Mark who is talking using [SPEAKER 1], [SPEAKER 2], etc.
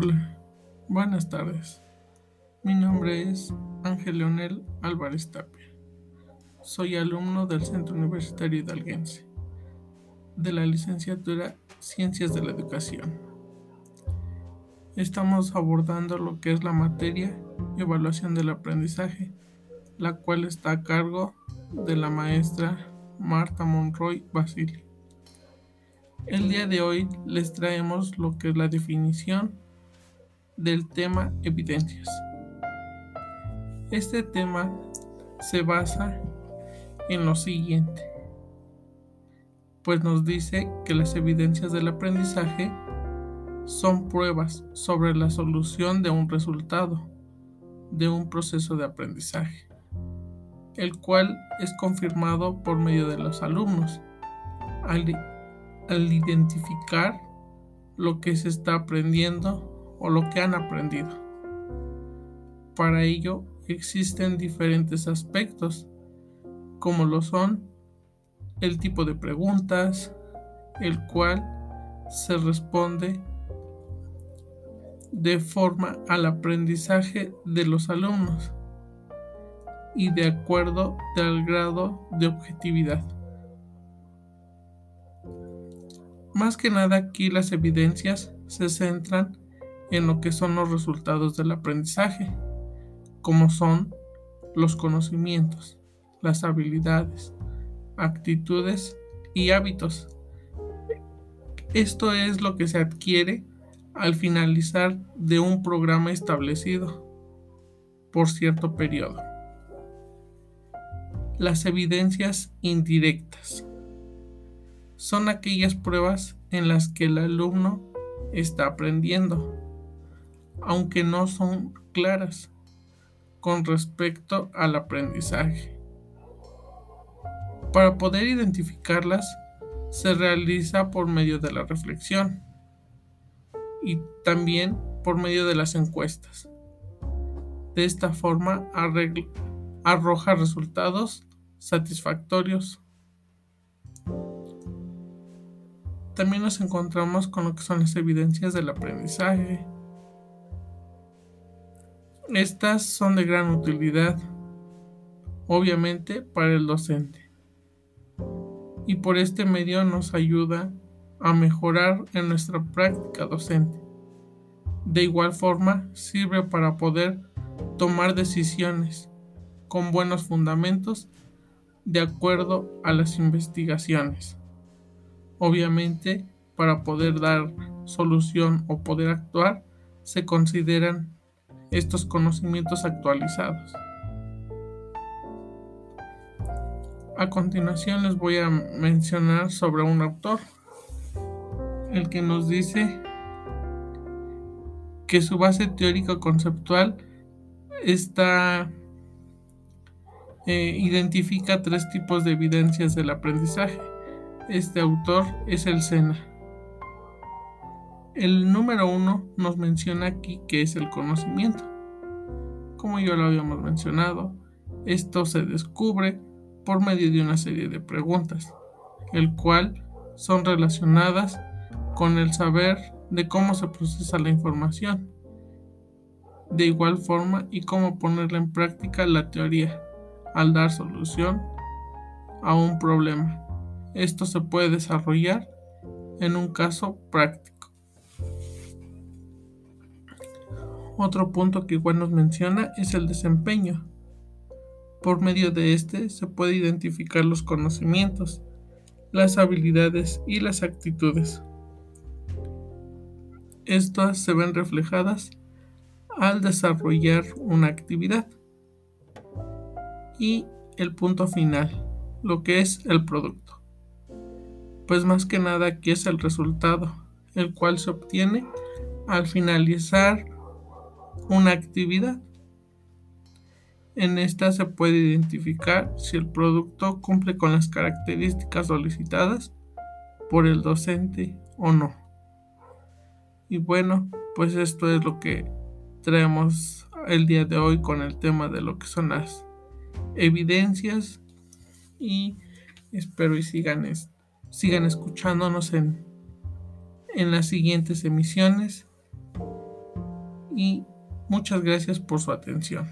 [SPEAKER 1] Hola, buenas tardes. Mi nombre es Ángel Leonel Álvarez Tapia. Soy alumno del Centro Universitario Hidalguense de la licenciatura Ciencias de la Educación. Estamos abordando lo que es la materia Evaluación del Aprendizaje, la cual está a cargo de la maestra Marta Monroy Basili. El día de hoy les traemos lo que es la definición del tema evidencias. Este tema se basa en lo siguiente, pues nos dice que las evidencias del aprendizaje son pruebas sobre la solución de un resultado de un proceso de aprendizaje, el cual es confirmado por medio de los alumnos al identificar lo que se está aprendiendo o lo que han aprendido. Para ello existen diferentes aspectos, como lo son el tipo de preguntas, el cual se responde de forma al aprendizaje de los alumnos y de acuerdo al grado de objetividad. Más que nada aquí las evidencias se centran en lo que son los resultados del aprendizaje, como son los conocimientos, las habilidades, actitudes y hábitos. Esto es lo que se adquiere al finalizar de un programa establecido por cierto periodo. Las evidencias indirectas son aquellas pruebas en las que el alumno está aprendiendo, aunque no son claras con respecto al aprendizaje. Para poder identificarlas, se realiza por medio de la reflexión y también por medio de las encuestas. De esta forma arroja resultados satisfactorios también nos encontramos con lo que son las evidencias del aprendizaje. Estas son de gran utilidad, obviamente, para el docente. Y por este medio nos ayuda a mejorar en nuestra práctica docente. De igual forma, sirve para poder tomar decisiones con buenos fundamentos de acuerdo a las investigaciones. Obviamente, para poder dar solución o poder actuar, se consideran estos conocimientos actualizados. A continuación les voy a mencionar sobre un autor, el que nos dice que su base teórica conceptual está eh, identifica tres tipos de evidencias del aprendizaje este autor es el Sena. El número uno nos menciona aquí que es el conocimiento. Como ya lo habíamos mencionado, esto se descubre por medio de una serie de preguntas, el cual son relacionadas con el saber de cómo se procesa la información, de igual forma y cómo ponerla en práctica la teoría al dar solución a un problema. Esto se puede desarrollar en un caso práctico. Otro punto que igual nos menciona es el desempeño. Por medio de este se puede identificar los conocimientos, las habilidades y las actitudes. Estas se ven reflejadas al desarrollar una actividad. Y el punto final, lo que es el producto pues más que nada aquí es el resultado, el cual se obtiene al finalizar una actividad. En esta se puede identificar si el producto cumple con las características solicitadas por el docente o no. Y bueno, pues esto es lo que traemos el día de hoy con el tema de lo que son las evidencias y espero y sigan esto sigan escuchándonos en, en las siguientes emisiones y muchas gracias por su atención.